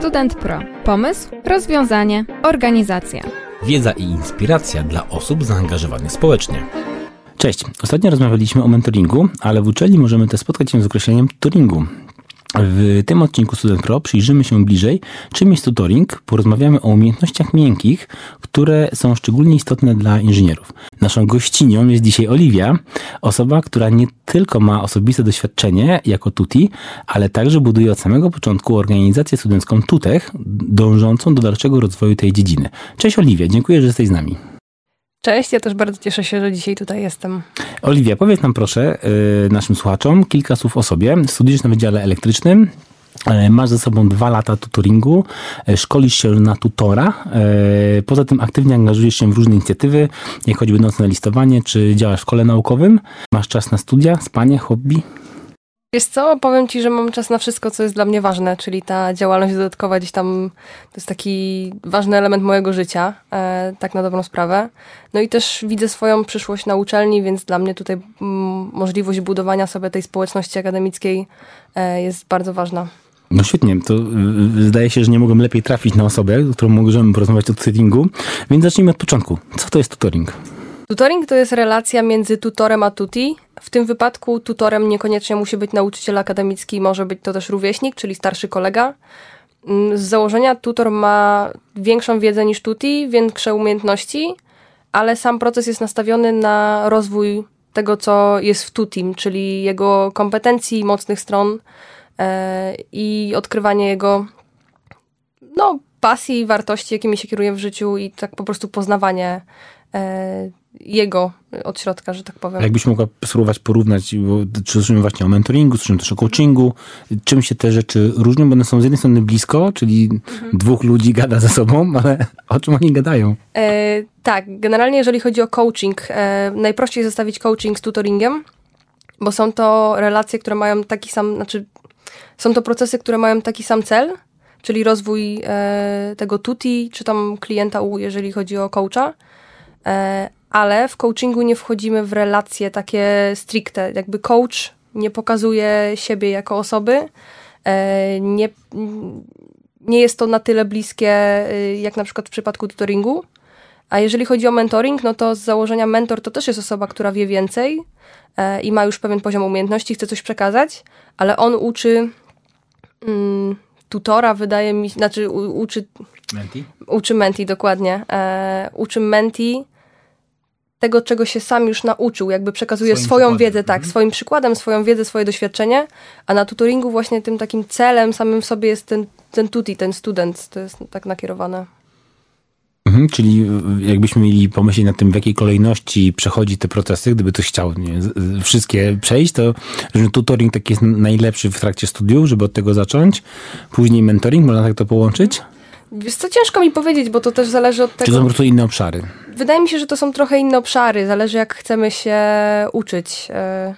Student Pro. Pomysł, rozwiązanie, organizacja. Wiedza i inspiracja dla osób zaangażowanych społecznie. Cześć. Ostatnio rozmawialiśmy o mentoringu, ale w uczelni możemy też spotkać się z określeniem tutoringu. W tym odcinku Student Pro przyjrzymy się bliżej, czym jest tutoring, porozmawiamy o umiejętnościach miękkich, które są szczególnie istotne dla inżynierów. Naszą gościnią jest dzisiaj Oliwia, osoba, która nie tylko ma osobiste doświadczenie jako tuti, ale także buduje od samego początku organizację studencką Tutech, dążącą do dalszego rozwoju tej dziedziny. Cześć Oliwia, dziękuję, że jesteś z nami. Cześć, ja też bardzo cieszę się, że dzisiaj tutaj jestem. Oliwia, powiedz nam proszę, yy, naszym słuchaczom, kilka słów o sobie. Studiujesz na Wydziale Elektrycznym, yy, Masz ze sobą dwa lata tutoringu, yy, szkolisz się na tutora, poza tym aktywnie angażujesz się w różne inicjatywy, jak choćby nocne listowanie, czy działasz w szkole naukowym. Masz czas na studia, spanie, hobby? Wiesz co, powiem Ci, że mam czas na wszystko, co jest dla mnie ważne, czyli ta działalność dodatkowa gdzieś tam, to jest taki ważny element mojego życia, e, tak na dobrą sprawę. No i też widzę swoją przyszłość na uczelni, więc dla mnie tutaj m, możliwość budowania sobie tej społeczności akademickiej e, jest bardzo ważna. No świetnie, to y, zdaje się, że nie mogłem lepiej trafić na osobę, z którą możemy porozmawiać o tutoringu, więc zacznijmy od początku. Co to jest tutoring? Tutoring to jest relacja między tutorem a tuti. W tym wypadku tutorem niekoniecznie musi być nauczyciel akademicki, może być to też rówieśnik, czyli starszy kolega. Z założenia tutor ma większą wiedzę niż tuti, większe umiejętności, ale sam proces jest nastawiony na rozwój tego, co jest w tutim, czyli jego kompetencji, mocnych stron e, i odkrywanie jego no, pasji, wartości, jakimi się kieruje w życiu i tak po prostu poznawanie e, jego od środka, że tak powiem. Jakbyś mogła spróbować porównać, bo słyszymy właśnie o mentoringu, słyszymy też o coachingu, czym się te rzeczy różnią, bo one są z jednej strony blisko, czyli mhm. dwóch ludzi gada ze sobą, ale o czym oni gadają? E, tak, generalnie jeżeli chodzi o coaching, e, najprościej zestawić coaching z tutoringiem, bo są to relacje, które mają taki sam, znaczy są to procesy, które mają taki sam cel, czyli rozwój e, tego tuti, czy tam klienta, jeżeli chodzi o coacha, e, ale w coachingu nie wchodzimy w relacje takie stricte. Jakby coach nie pokazuje siebie jako osoby, e, nie, nie jest to na tyle bliskie, e, jak na przykład w przypadku tutoringu. A jeżeli chodzi o mentoring, no to z założenia mentor to też jest osoba, która wie więcej e, i ma już pewien poziom umiejętności, chce coś przekazać, ale on uczy mm, tutora, wydaje mi się, znaczy u, uczy... Menti? Uczy menti, dokładnie. E, uczy menti tego, czego się sam już nauczył, jakby przekazuje swoim swoją przykładem. wiedzę, tak, mhm. swoim przykładem, swoją wiedzę, swoje doświadczenie, a na tutoringu właśnie tym takim celem samym w sobie jest ten, ten tuti, ten student, to jest tak nakierowane. Mhm, czyli jakbyśmy mieli pomyśleć nad tym, w jakiej kolejności przechodzi te procesy, gdyby ktoś chciał nie, wszystkie przejść, to że tutoring taki jest najlepszy w trakcie studiów, żeby od tego zacząć. Później mentoring, można tak to połączyć? Wiesz co, ciężko mi powiedzieć, bo to też zależy od tego... Czy to są po prostu inne obszary? Wydaje mi się, że to są trochę inne obszary. Zależy jak chcemy się uczyć yy,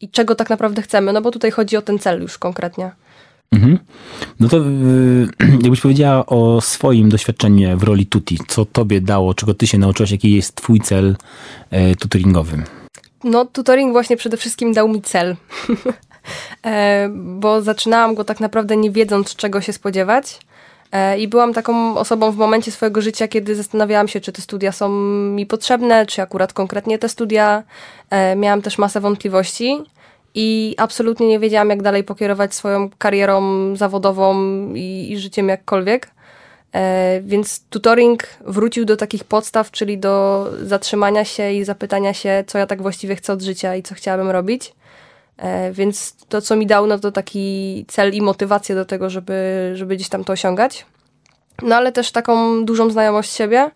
i czego tak naprawdę chcemy, no bo tutaj chodzi o ten cel już konkretnie. Mhm. No to yy, jakbyś powiedziała o swoim doświadczeniu w roli tuti. Co tobie dało, czego ty się nauczyłaś, jaki jest twój cel yy, tutoringowy? No tutoring właśnie przede wszystkim dał mi cel. e, bo zaczynałam go tak naprawdę nie wiedząc czego się spodziewać. E, I byłam taką osobą w momencie swojego życia, kiedy zastanawiałam się, czy te studia są mi potrzebne, czy akurat konkretnie te studia. E, miałam też masę wątpliwości i absolutnie nie wiedziałam, jak dalej pokierować swoją karierą zawodową i, i życiem jakkolwiek. E, więc tutoring wrócił do takich podstaw, czyli do zatrzymania się i zapytania się, co ja tak właściwie chcę od życia i co chciałabym robić. E, więc to, co mi dał, no to taki cel i motywację do tego, żeby, żeby gdzieś tam to osiągać. No ale też taką dużą znajomość siebie,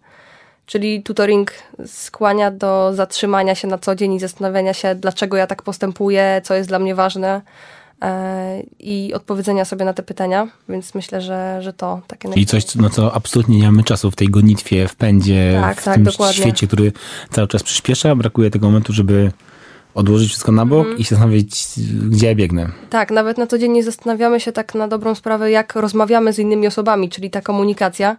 czyli tutoring skłania do zatrzymania się na co dzień i zastanawiania się, dlaczego ja tak postępuję, co jest dla mnie ważne e, i odpowiedzenia sobie na te pytania, więc myślę, że, że to takie... Czyli coś, no co absolutnie nie mamy czasu w tej gonitwie, w pędzie, tak, w tak, tym dokładnie. świecie, który cały czas przyspiesza. Brakuje tego momentu, żeby odłożyć wszystko na bok mm. i się zastanowić, gdzie ja biegnę. Tak, nawet na co dzień nie zastanawiamy się tak na dobrą sprawę, jak rozmawiamy z innymi osobami, czyli ta komunikacja.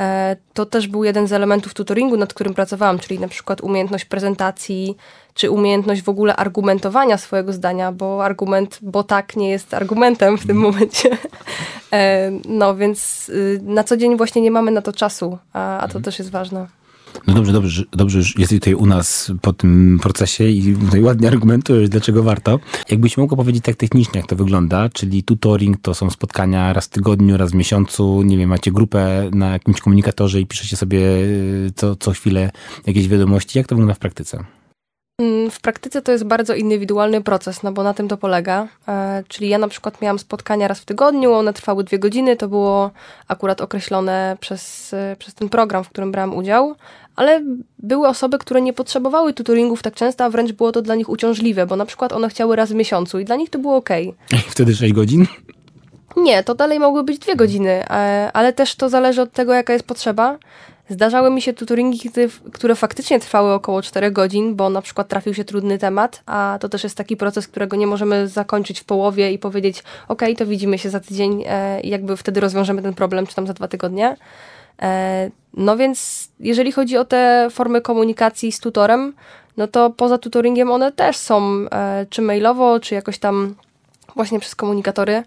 E, to też był jeden z elementów tutoringu, nad którym pracowałam, czyli na przykład umiejętność prezentacji, czy umiejętność w ogóle argumentowania swojego zdania, bo argument, bo tak nie jest argumentem w tym momencie. E, no więc y, na co dzień właśnie nie mamy na to czasu, a, a to mhm. też jest ważne. No dobrze, dobrze, dobrze, że jesteś tutaj u nas po tym procesie i tutaj ładnie argumentujesz, dlaczego warto. Jakbyś mogła powiedzieć tak technicznie, jak to wygląda, czyli tutoring to są spotkania raz w tygodniu, raz w miesiącu, nie wiem, macie grupę na jakimś komunikatorze i piszecie sobie y, co, co chwilę jakieś wiadomości. Jak to wygląda w praktyce? Mm, w praktyce to jest bardzo indywidualny proces, no bo na tym to polega. E, czyli ja na przykład miałam spotkania raz w tygodniu, one trwały dwie godziny, to było akurat określone przez, e, przez ten program, w którym brałam udział, ale były osoby, które nie potrzebowały tutoringów tak często, a wręcz było to dla nich uciążliwe, bo na przykład one chciały raz w miesiącu i dla nich to było ok. Wtedy 6 godzin? Nie, to dalej mogły być dwie godziny, e, ale też to zależy od tego, jaka jest potrzeba. Zdarzały mi się tutoringi, które faktycznie trwały około 4 godzin, bo na przykład trafił się trudny temat, a to też jest taki proces, którego nie możemy zakończyć w połowie i powiedzieć, ok, to widzimy się za tydzień e, i jakby wtedy rozwiążemy ten problem, czy tam za dwa tygodnie. E, no więc jeżeli chodzi o te formy komunikacji z tutorem, no to poza tutoringiem one też są, e, czy mailowo, czy jakoś tam właśnie przez komunikatory.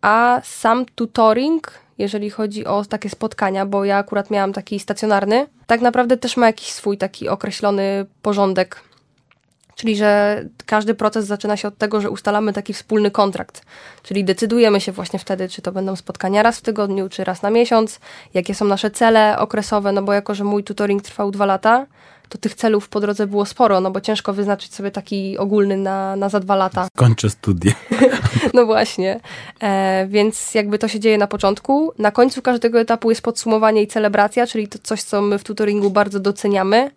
A sam tutoring jeżeli chodzi o takie spotkania, bo ja akurat miałam taki stacjonarny, tak naprawdę też ma jakiś swój taki określony porządek. Czyli, że każdy proces zaczyna się od tego, że ustalamy taki wspólny kontrakt. Czyli decydujemy się właśnie wtedy, czy to będą spotkania raz w tygodniu, czy raz na miesiąc, jakie są nasze cele okresowe, no bo jako, że mój tutoring trwał dwa lata, to tych celów po drodze było sporo, no bo ciężko wyznaczyć sobie taki ogólny na, na za dwa lata. Kończę studia. no właśnie. E, więc jakby to się dzieje na początku. Na końcu każdego etapu jest podsumowanie i celebracja, czyli to coś, co my w tutoringu bardzo doceniamy,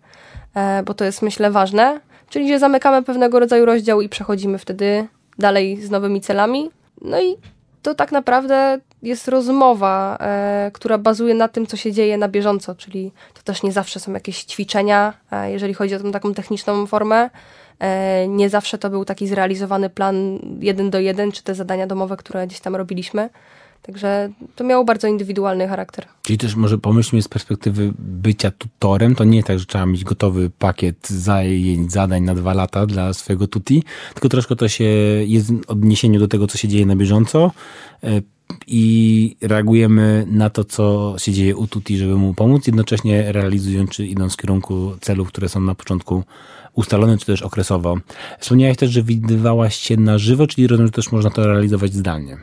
e, bo to jest myślę ważne. Czyli, że zamykamy pewnego rodzaju rozdział i przechodzimy wtedy dalej z nowymi celami. No i to tak naprawdę jest rozmowa, e, która bazuje na tym, co się dzieje na bieżąco, czyli to też nie zawsze są jakieś ćwiczenia, e, jeżeli chodzi o tą taką techniczną formę. E, nie zawsze to był taki zrealizowany plan jeden do jeden, czy te zadania domowe, które gdzieś tam robiliśmy. Także to miało bardzo indywidualny charakter. Czyli też może pomyślmy z perspektywy bycia tutorem, to nie tak, że trzeba mieć gotowy pakiet zajęć, zadań na dwa lata dla swojego tuti, tylko troszkę to się jest w odniesieniu do tego, co się dzieje na bieżąco e, i reagujemy na to, co się dzieje u tuti, żeby mu pomóc, jednocześnie realizując czy idąc w kierunku celów, które są na początku ustalone, czy też okresowo. Wspomniałaś też, że widywałaś się na żywo, czyli rozumiem, że też można to realizować zdalnie.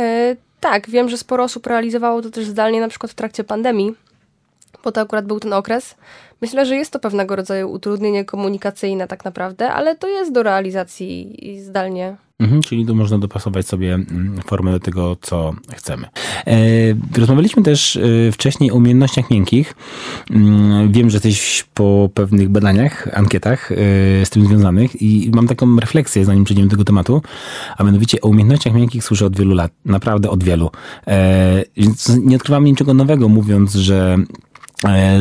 E, tak, wiem, że sporo osób realizowało to też zdalnie, na przykład w trakcie pandemii, bo to akurat był ten okres. Myślę, że jest to pewnego rodzaju utrudnienie komunikacyjne tak naprawdę, ale to jest do realizacji zdalnie. Mhm, czyli tu można dopasować sobie mm, formę do tego, co chcemy. E, rozmawialiśmy też e, wcześniej o umiejętnościach miękkich. Mm, wiem, że jesteś po pewnych badaniach, ankietach e, z tym związanych i mam taką refleksję, zanim przejdziemy do tego tematu, a mianowicie o umiejętnościach miękkich słyszę od wielu lat, naprawdę od wielu. Nie odkrywam niczego nowego, mówiąc, że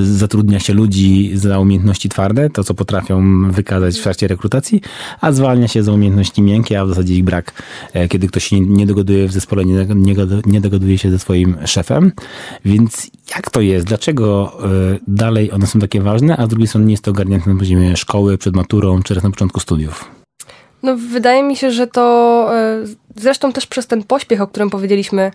zatrudnia się ludzi za umiejętności twarde, to co potrafią wykazać w trakcie rekrutacji, a zwalnia się za umiejętności miękkie, a w zasadzie ich brak, e, kiedy ktoś się nie dogoduje w zespole, nie dogoduje się ze swoim szefem. Więc jak to jest? Dlaczego e, dalej one są takie ważne, a z drugiej strony nie jest to ogarnięte na poziomie szkoły, przed maturą, czy raz na początku studiów? No wydaje mi się, że to zresztą też przez ten pośpiech, o którym powiedzieliśmy,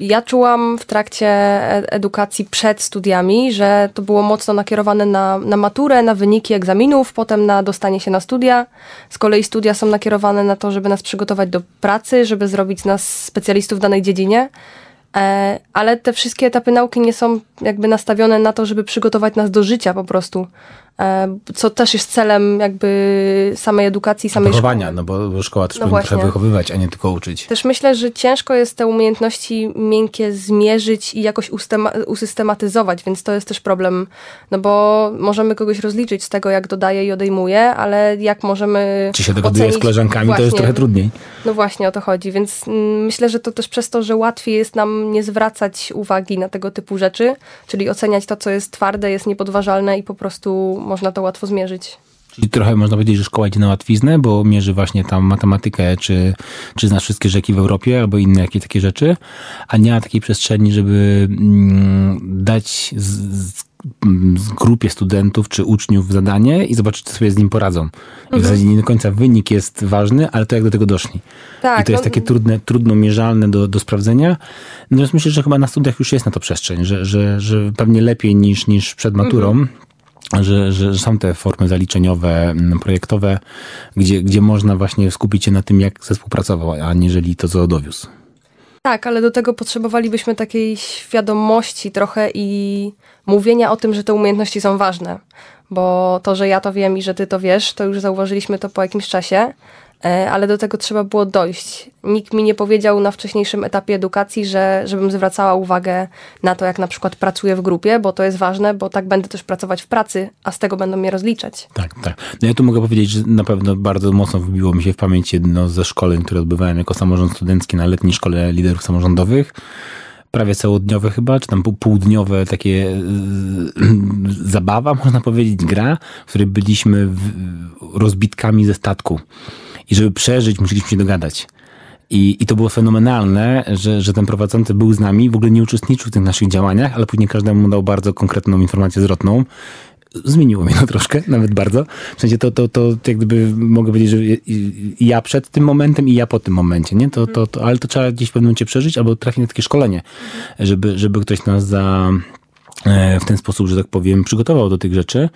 ja czułam w trakcie e, edukacji przed studiami, że to było mocno nakierowane na, na maturę, na wyniki egzaminów, potem na dostanie się na studia. Z kolei studia są nakierowane na to, żeby nas przygotować do pracy, żeby zrobić z nas specjalistów w danej dziedzinie. E, ale te wszystkie etapy nauki nie są jakby nastawione na to, żeby przygotować nas do życia po prostu. E, co też jest celem jakby samej edukacji, samej Wychowania, szkoły. no bo szkoła też no powinna wychowywać, a nie tylko uczyć. Też myślę, że ciężko jest te umiejętności miękkie zmierzyć i jakoś usystematyzować, więc to jest też problem, no bo możemy kogoś rozliczyć z tego, jak dodaje i odejmuje, ale jak możemy Czy się dogaduje ocenić... z koleżankami, właśnie, to jest trochę trudniej. No właśnie, o to chodzi, więc mm, myślę, że to też przez to, że łatwiej jest nam nie zwracać uwagi na tego typu rzeczy, czyli oceniać to, co jest twarde, jest niepodważalne i po prostu można to łatwo zmierzyć. Czyli trochę można powiedzieć, że szkoła idzie na łatwiznę, bo mierzy właśnie tam matematykę, czy, czy znasz wszystkie rzeki w Europie, albo inne jakieś takie rzeczy, a nie ma takiej przestrzeni, żeby mm, dać z, z, grupie studentów czy uczniów zadanie i zobaczyć, co sobie z nim poradzą. I mhm. w zasadzie nie do końca wynik jest ważny, ale to jak do tego doszli. Tak, I to jest no... takie trudne, trudno mierzalne do, do sprawdzenia. Natomiast myślę, że chyba na studiach już jest na to przestrzeń, że, że, że pewnie lepiej niż, niż przed maturą. Mhm że, że, są te formy zaliczeniowe, mm, projektowe, gdzie, gdzie można właśnie skupić się na tym, jak zespół pracował, aniżeli to, co dowiózł. Tak, ale do tego potrzebowalibyśmy takiej świadomości trochę i mówienia o tym, że te umiejętności są ważne. Bo to, że ja to wiem i że ty to wiesz, to już zauważyliśmy to po jakimś czasie. E, ale do tego trzeba było dojść. Nikt mi nie powiedział na wcześniejszym etapie edukacji, że żebym zwracała uwagę na to, jak na przykład pracuję w grupie, bo to jest ważne, bo tak będę też pracować w pracy, a z tego będą mnie rozliczać. Tak, tak. No ja tu mogę powiedzieć, że na pewno bardzo mocno wbiło mi się w pamięć jedno ze szkoleń, które odbywałem jako samorząd studencki na letniej szkole liderów samorządowych prawie całodniowe chyba, czy tam półdniowe takie zabawa, można powiedzieć, gra, w której byliśmy rozbitkami ze statku. I żeby przeżyć, musieliśmy się dogadać. I, I to było fenomenalne, że, że ten prowadzący był z nami, w ogóle nie uczestniczył w tych naszych działaniach, ale później każdemu dał bardzo konkretną informację zwrotną. Zmieniło mnie to troszkę, nawet bardzo. W sensie to, to, to jak gdyby mogę powiedzieć, że ja przed tym momentem i ja po tym momencie, nie? To, to, to, ale to trzeba gdzieś w pewnym momencie przeżyć albo trafić na takie szkolenie, żeby, żeby ktoś nas za, w ten sposób, że tak powiem, przygotował do tych rzeczy.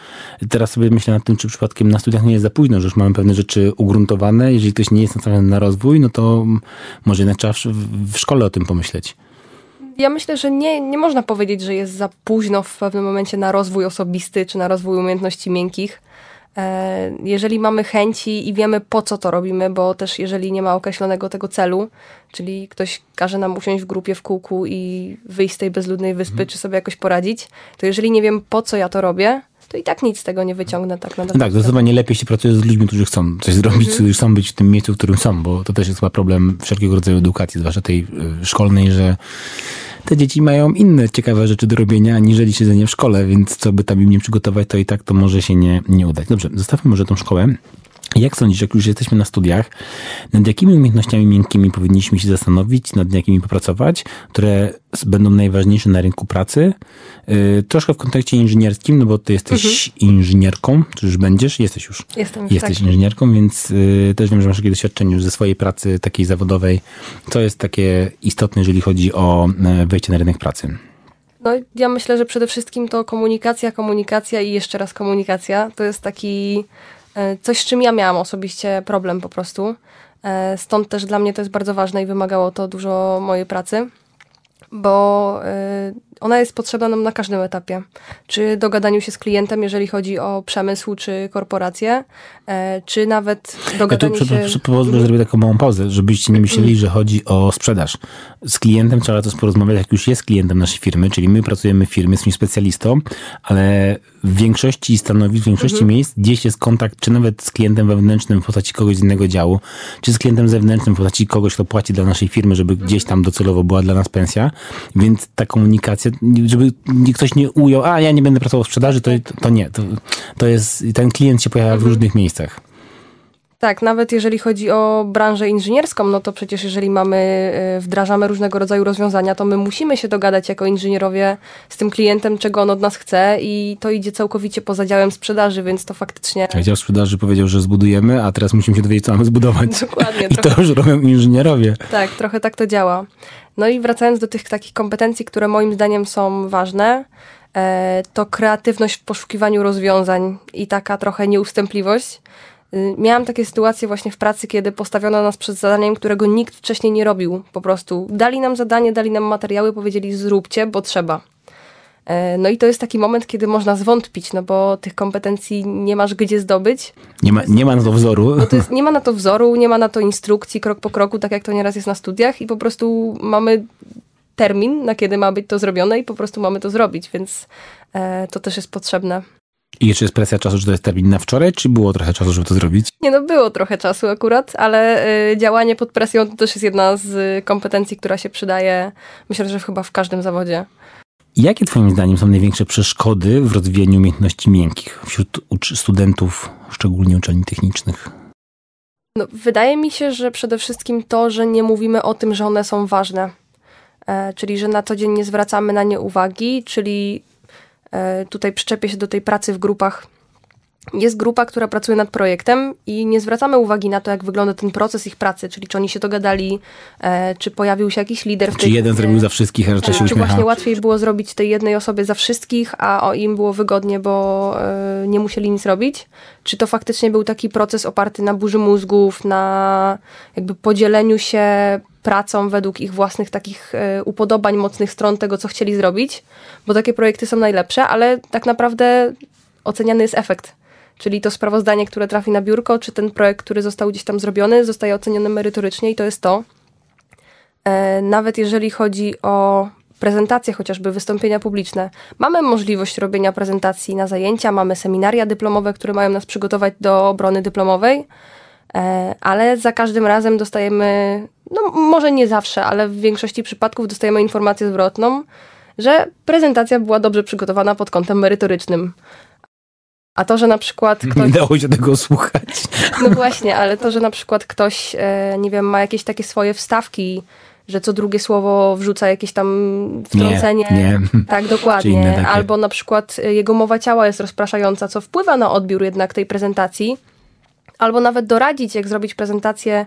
Teraz sobie myślę nad tym, czy przypadkiem na studiach nie jest za późno, że już mamy pewne rzeczy ugruntowane. Jeżeli ktoś nie jest nastawiony na rozwój, no to może jednak trzeba w, szkole o tym pomyśleć. Ja myślę, że nie, nie można powiedzieć, że jest za późno w pewnym momencie na rozwój osobisty czy na rozwój umiejętności miękkich. E, jeżeli mamy chęci i wiemy po co to robimy, bo też jeżeli nie ma określonego tego celu, czyli ktoś każe nam usiąść w grupie w kółku i wyjść z tej bezludnej wyspy, mhm. czy sobie jakoś poradzić, to jeżeli nie wiem po co ja to robię, to i tak nic z tego nie wyciągnę tak naprawdę. Tak, zdecydowanie lepiej się pracuje z ludźmi, którzy chcą coś zrobić, mhm. którzy chcą być w tym miejscu, w którym są, bo to też jest chyba problem wszelkiego rodzaju edukacji, zwłaszcza tej y, szkolnej, że te dzieci mają inne ciekawe rzeczy do robienia, aniżeli siedzenie w szkole, więc co by tam im nie przygotować, to i tak to może się nie, nie udać. Dobrze, zostawmy może tą szkołę. Jak sądzisz, jak już jesteśmy na studiach, nad jakimi umiejętnościami miękkimi powinniśmy się zastanowić, nad jakimi popracować, które będą najważniejsze na rynku pracy? Yy, troszkę w kontekście inżynierskim, no bo ty jesteś mhm. inżynierką, czy już będziesz? Jesteś już. Jestem Jesteś tak. inżynierką, więc yy, też wiem, że masz jakieś doświadczenie już ze swojej pracy takiej zawodowej. Co jest takie istotne, jeżeli chodzi o yy, wejście na rynek pracy? No, ja myślę, że przede wszystkim to komunikacja, komunikacja i jeszcze raz komunikacja. To jest taki E, coś, z czym ja miałam osobiście problem po prostu. E, stąd też dla mnie to jest bardzo ważne i wymagało to dużo mojej pracy, bo e, ona jest potrzebna nam na każdym etapie. Czy dogadaniu się z klientem, jeżeli chodzi o przemysł czy korporację, e, czy nawet dogadaniu ja tu, się... Pozwolę zrobię taką małą pauzę, żebyście nie myśleli, że chodzi o sprzedaż. Z klientem trzeba to porozmawiać, jak już jest klientem naszej firmy, czyli my pracujemy w firmie, jesteśmy specjalistą, ale w większości stanowisk, w większości mhm. miejsc gdzieś jest kontakt, czy nawet z klientem wewnętrznym w postaci kogoś z innego działu, czy z klientem zewnętrznym w postaci kogoś, kto płaci dla naszej firmy, żeby gdzieś tam docelowo była dla nas pensja, więc ta komunikacja żeby ktoś nie ujął, a ja nie będę pracował w sprzedaży, to, to nie. To, to jest, ten klient się pojawia w mhm. różnych miejscach. Tak, nawet jeżeli chodzi o branżę inżynierską, no to przecież jeżeli mamy, e, wdrażamy różnego rodzaju rozwiązania, to my musimy się dogadać jako inżynierowie z tym klientem, czego on od nas chce i to idzie całkowicie poza działem sprzedaży, więc to faktycznie... Tak, dział sprzedaży powiedział, że zbudujemy, a teraz musimy się dowiedzieć, co mamy zbudować. Dokładnie. I trochę... to już robią inżynierowie. Tak, trochę tak to działa. No i wracając do tych takich kompetencji, które moim zdaniem są ważne, e, to kreatywność w poszukiwaniu rozwiązań i taka trochę nieustępliwość. Y, miałam takie sytuacje właśnie w pracy, kiedy postawiono nas przed zadaniem, którego nikt wcześniej nie robił. Po prostu dali nam zadanie, dali nam materiały, powiedzieli zróbcie, bo trzeba. E, no i to jest taki moment, kiedy można zwątpić, no bo tych kompetencji nie masz gdzie zdobyć. Nie ma, nie ma na to wzoru. No to jest, nie ma na to wzoru, nie ma na to instrukcji krok po kroku, tak jak to nieraz jest na studiach i po prostu mamy termin, na kiedy ma być to zrobione i po prostu mamy to zrobić, więc e, to też jest potrzebne. I jeszcze jest presja czasu, że to jest termin na wczoraj, czy było trochę czasu, żeby to zrobić? Nie no, było trochę czasu akurat, ale y, działanie pod presją to też jest jedna z kompetencji, która się przydaje, myślę, że chyba w każdym zawodzie. Jakie Twoim zdaniem są największe przeszkody w rozwijaniu umiejętności miękkich wśród studentów szczególnie uczelni technicznych? No, wydaje mi się, że przede wszystkim to, że nie mówimy o tym, że one są ważne. E, czyli, że na co dzień nie zwracamy na nie uwagi, czyli tutaj przyczepię się do tej pracy w grupach jest grupa, która pracuje nad projektem i nie zwracamy uwagi na to, jak wygląda ten proces ich pracy, czyli czy oni się dogadali, e, czy pojawił się jakiś lider w Czy jeden grupie, zrobił za wszystkich, a reszta się Czy właśnie łatwiej było zrobić tej jednej osobie za wszystkich, a o im było wygodnie, bo e, nie musieli nic robić? Czy to faktycznie był taki proces oparty na burzy mózgów, na jakby podzieleniu się pracą według ich własnych takich e, upodobań, mocnych stron tego, co chcieli zrobić? Bo takie projekty są najlepsze, ale tak naprawdę oceniany jest efekt Czyli to sprawozdanie, które trafi na biurko, czy ten projekt, który został gdzieś tam zrobiony, zostaje oceniony merytorycznie i to jest to. E, nawet jeżeli chodzi o prezentacje, chociażby wystąpienia publiczne, mamy możliwość robienia prezentacji na zajęcia, mamy seminaria dyplomowe, które mają nas przygotować do obrony dyplomowej, e, ale za każdym razem dostajemy, no może nie zawsze, ale w większości przypadków dostajemy informację zwrotną, że prezentacja była dobrze przygotowana pod kątem merytorycznym. A to, że na przykład ktoś... Nie dało się tego słuchać. No właśnie, ale to, że na przykład ktoś, e, nie wiem, ma jakieś takie swoje wstawki, że co drugie słowo wrzuca jakieś tam wtrącenie. Nie, nie. Tak, dokładnie. Albo na przykład e, jego mowa ciała jest rozpraszająca, co wpływa na odbiór jednak tej prezentacji. Albo nawet doradzić, jak zrobić prezentację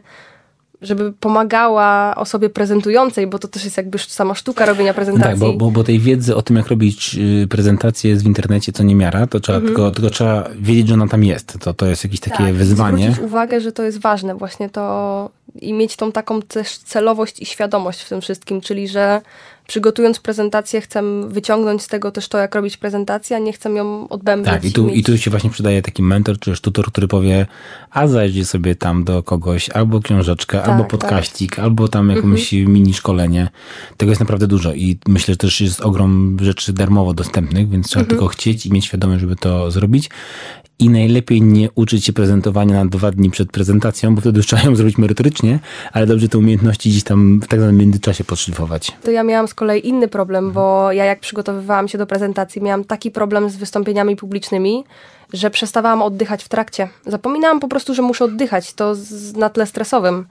żeby pomagała osobie prezentującej, bo to też jest jakby sama sztuka robienia prezentacji. Tak, bo, bo, bo tej wiedzy o tym, jak robić y, prezentację jest w internecie, co nie miara, to trzeba, mhm. tylko, tylko trzeba wiedzieć, że ona tam jest. To, to jest jakieś takie tak, wyzwanie. zwrócić uwagę, że to jest ważne właśnie to i mieć tą taką też celowość i świadomość w tym wszystkim, czyli że przygotując prezentację chcę wyciągnąć z tego też to, jak robić prezentację, a nie chcę ją odbębnić. Tak, i tu, i tu się właśnie przydaje taki mentor, czy też tutor, który powie, a zajdzie sobie tam do kogoś albo książeczkę, tak, albo tak. podkaścik, tak. albo tam jakąś mhm. mini szkolenie. Tego jest naprawdę dużo i myślę, że też jest ogrom rzeczy darmowo dostępnych, więc trzeba mhm. tylko chcieć i mieć świadomość, żeby to zrobić i najlepiej nie uczyć się prezentowania na dwa dni przed prezentacją, bo wtedy trzeba ją zrobić merytorycznie, ale dobrze te umiejętności gdzieś tam w tak zwanym międzyczasie podszlifować. To ja miałam z kolei inny problem, bo ja jak przygotowywałam się do prezentacji, miałam taki problem z wystąpieniami publicznymi, że przestawałam oddychać w trakcie. Zapominałam po prostu, że muszę oddychać, to z, na tle stresowym.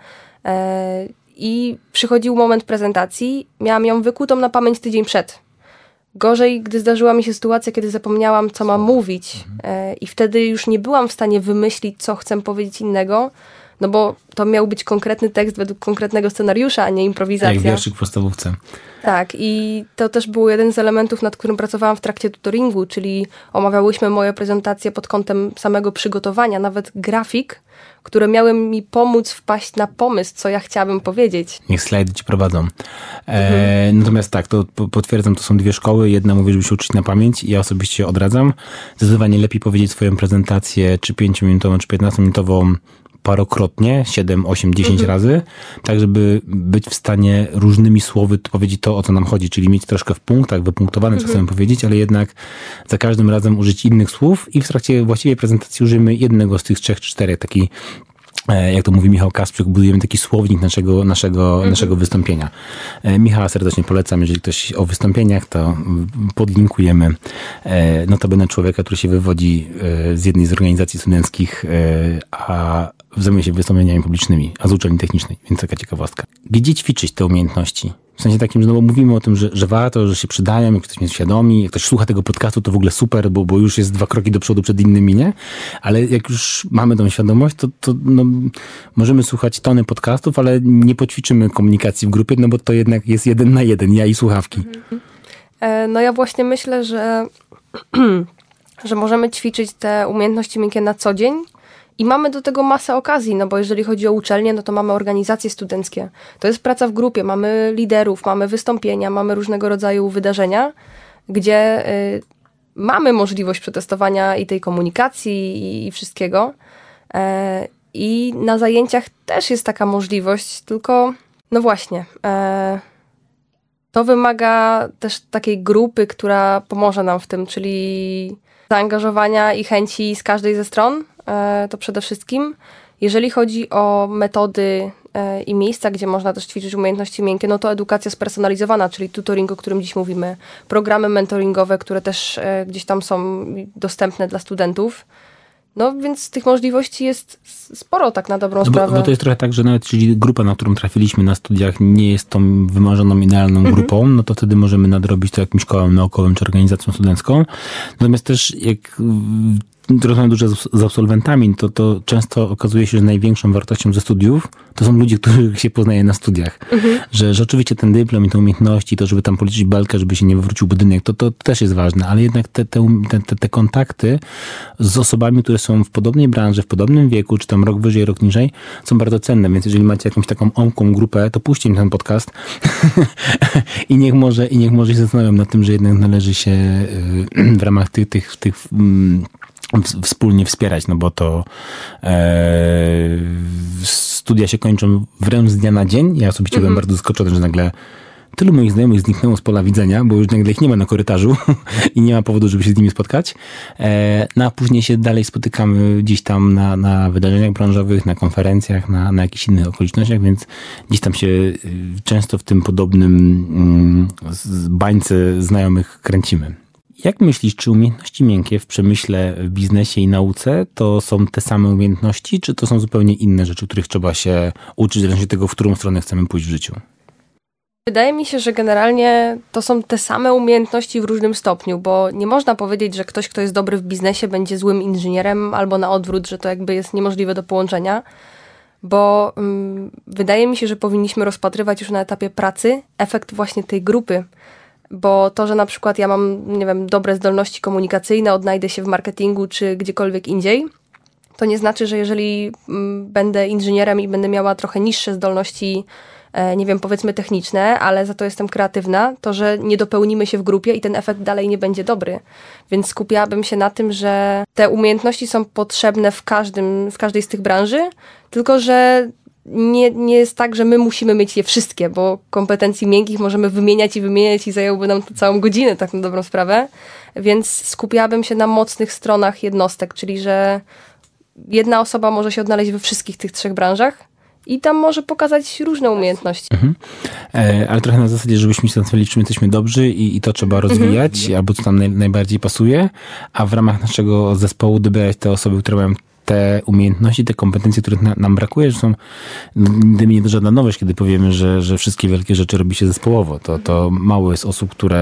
E, I przychodził moment prezentacji, miałam ją wykutą na pamięć tydzień przed Gorzej, gdy zdarzyła mi się sytuacja, kiedy zapomniałam, co mam mówić, e, i wtedy już nie byłam w stanie wymyślić, co chcę powiedzieć innego, no bo to miał być konkretny tekst według konkretnego scenariusza, a nie improwizacja. Jak wierszyk w podstawówce. Tak, i to też był jeden z elementów, nad którym pracowałam w trakcie tutoringu, czyli omawiałyśmy moje prezentacje pod kątem samego przygotowania, nawet grafik, które miały mi pomóc wpaść na pomysł, co ja chciałabym powiedzieć. Niech slajdy ci prowadzą. E, mhm. Natomiast tak, to potwierdzam, to są dwie szkoły. Jedna mówi, żeby się uczyć na pamięć i ja osobiście odradzam. Zdecydowanie lepiej powiedzieć swoją prezentację, czy 5-minutową, czy 15-minutową parokrotnie, 7, 8, 10 mhm. razy, tak żeby być w stanie różnymi słowy powiedzieć to, o co nam chodzi, czyli mieć troszkę w punktach, wypunktowane, mhm. chcemy powiedzieć, ale jednak za każdym razem użyć innych słów i w trakcie właściwej prezentacji użyjemy jednego z tych trzech czterech, taki e, jak to mówi Michał Kasprzyk, budujemy taki słownik naszego, naszego, mhm. naszego wystąpienia. E, Michała serdecznie polecam, jeżeli ktoś o wystąpieniach, to podlinkujemy e, notabene człowieka, który się wywodzi z jednej z organizacji studenckich, a zajmuje się wystąpieniami publicznymi, a z uczelni technicznej, więc taka ciekawostka. Gdzie ćwiczyć te umiejętności? W sensie takim, że no bo mówimy o tym, że, że warto, że się przydają, jak ktoś jest świadomi, jak ktoś słucha tego podcastu, to w ogóle super, bo, bo już jest dwa kroki do przodu przed innymi, nie? Ale jak już mamy tą świadomość, to, to no, możemy słuchać tony podcastów, ale nie poćwiczymy komunikacji w grupie, no bo to jednak jest jeden na jeden, ja i słuchawki. E, no ja właśnie myślę, że, że możemy ćwiczyć te umiejętności miękkie na co dzień, i mamy do tego masę okazji, no bo jeżeli chodzi o uczelnię, no to mamy organizacje studenckie. To jest praca w grupie, mamy liderów, mamy wystąpienia, mamy różnego rodzaju wydarzenia, gdzie y, mamy możliwość przetestowania i tej komunikacji i, i wszystkiego. E, I na zajęciach też jest taka możliwość, tylko no właśnie. E, to wymaga też takiej grupy, która pomoże nam w tym, czyli zaangażowania i chęci z każdej ze stron, to przede wszystkim. Jeżeli chodzi o metody e, i miejsca, gdzie można też ćwiczyć umiejętności miękkie, no to edukacja spersonalizowana, czyli tutoring, o którym dziś mówimy, programy mentoringowe, które też e, gdzieś tam są dostępne dla studentów. No więc tych możliwości jest sporo tak na dobrą no sprawę. Bo, to jest trochę tak, że nawet jeżeli grupa, na którą trafiliśmy na studiach nie jest tą wymarzoną, idealną mhm. grupą, no to wtedy możemy nadrobić to jakimś kołem naukowym czy organizacją studencką. Natomiast też jak rozmawiam dużo z, absolwentami, to, to często okazuje się, że największą wartością ze studiów to są ludzie, których się poznaje na studiach. Mhm. Że, oczywiście ten dyplom i te umiejętności, to żeby tam policzyć belkę, żeby się nie wywrócił budynek, to, to też jest ważne, ale jednak te, te, te, te kontakty z osobami, które są w podobnej branży, w podobnym wieku, czy tam rok wyżej, rok niżej, są bardzo cenne, więc jeżeli macie jakąś taką omką grupę, to puśćcie mi ten podcast i niech może, i niech może się zastanawiam nad tym, że jednak należy się y, w ramach tych, tych, tych mm, wspólnie wspierać, no bo to e, studia się kończą wręcz z dnia na dzień. Ja osobiście byłem mhm. bardzo zaskoczony, że nagle tylu moich znajomych zniknęło z pola widzenia, bo już nagle ich nie ma na korytarzu i nie ma powodu, żeby się z nimi spotkać. E, no a później się dalej spotykamy gdzieś tam na, na wydarzeniach branżowych, na konferencjach, na, na jakichś innych okolicznościach, więc gdzieś tam się y, często w tym podobnym mm, bańce znajomych kręcimy. Jak myślisz, czy umiejętności miękkie w przemyśle, w biznesie i nauce to są te same umiejętności, czy to są zupełnie inne rzeczy, których trzeba się uczyć, zależnie od tego, w którą stronę chcemy pójść w życiu? Wydaje mi się, że generalnie to są te same umiejętności w różnym stopniu, bo nie można powiedzieć, że ktoś, kto jest dobry w biznesie, będzie złym inżynierem, albo na odwrót, że to jakby jest niemożliwe do połączenia, bo um, wydaje mi się, że powinniśmy rozpatrywać już na etapie pracy efekt właśnie tej grupy bo to, że na przykład ja mam, nie wiem, dobre zdolności komunikacyjne, odnajdę się w marketingu czy gdziekolwiek indziej, to nie znaczy, że jeżeli mm, będę inżynierem i będę miała trochę niższe zdolności, e, nie wiem, powiedzmy techniczne, ale za to jestem kreatywna, to że nie dopełnimy się w grupie i ten efekt dalej nie będzie dobry. Więc skupiałabym się na tym, że te umiejętności są potrzebne w każdym, w każdej z tych branży, tylko że nie, nie jest tak, że my musimy mieć je wszystkie, bo kompetencji miękkich możemy wymieniać i wymieniać i zajęłoby nam to całą godzinę, tak na dobrą sprawę. Więc skupiałabym się na mocnych stronach jednostek, czyli że jedna osoba może się odnaleźć we wszystkich tych trzech branżach, i tam może pokazać różne umiejętności. Mhm. E, ale trochę na zasadzie, żebyśmy się zastanawiali, czym jesteśmy dobrzy i, i to trzeba rozwijać, mhm. albo co tam naj, najbardziej pasuje, a w ramach naszego zespołu dobierać te osoby, które mają te umiejętności, te kompetencje, których na, nam brakuje, że są gdyby nie to żadna nowość, kiedy powiemy, że, że wszystkie wielkie rzeczy robi się zespołowo. To, to mało jest osób, które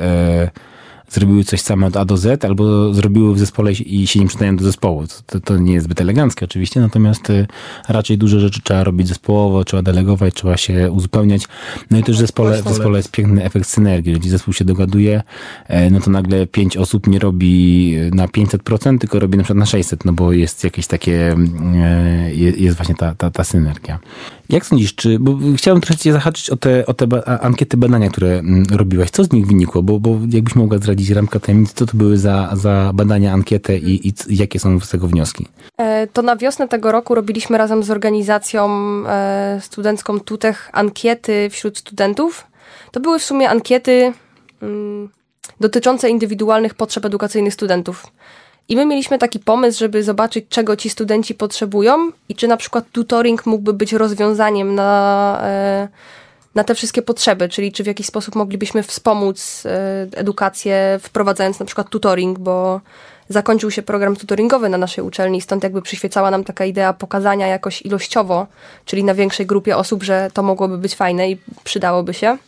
e, zrobiły coś same od A do Z, albo zrobiły w zespole i się nie przydają do zespołu. To, to nie jest zbyt eleganckie oczywiście, natomiast y, raczej duże rzeczy trzeba robić zespołowo, trzeba delegować, trzeba się uzupełniać. No i też w zespole, w zespole jest piękny efekt synergii. Jeżeli zespół się dogaduje, e, no to nagle pięć osób nie robi na 500%, tylko robi na przykład na 600, no bo jest jakieś takie, e, jest właśnie ta, ta, ta synergia. Jak sądzisz, czy, bo chciałem trochę cię zahaczyć o te, o te ba ankiety badania, które mm, robiłaś. Co z nich wynikło? Bo, bo jakbyś mogła zdradzić ramkę tajemnicy, co to były za, za badania, ankiety i, i jakie są z tego wnioski? E, to na wiosnę tego roku robiliśmy razem z organizacją e, studencką Tutech ankiety wśród studentów. To były w sumie ankiety mm, dotyczące indywidualnych potrzeb edukacyjnych studentów. I my mieliśmy taki pomysł, żeby zobaczyć, czego ci studenci potrzebują i czy na przykład tutoring mógłby być rozwiązaniem na, e, na te wszystkie potrzeby, czyli czy w jakiś sposób moglibyśmy wspomóc e, edukację, wprowadzając na przykład tutoring, bo zakończył się program tutoringowy na naszej uczelni, stąd jakby przyświecała nam taka idea pokazania jakoś ilościowo, czyli na większej grupie osób, że to mogłoby być fajne i przydałoby się.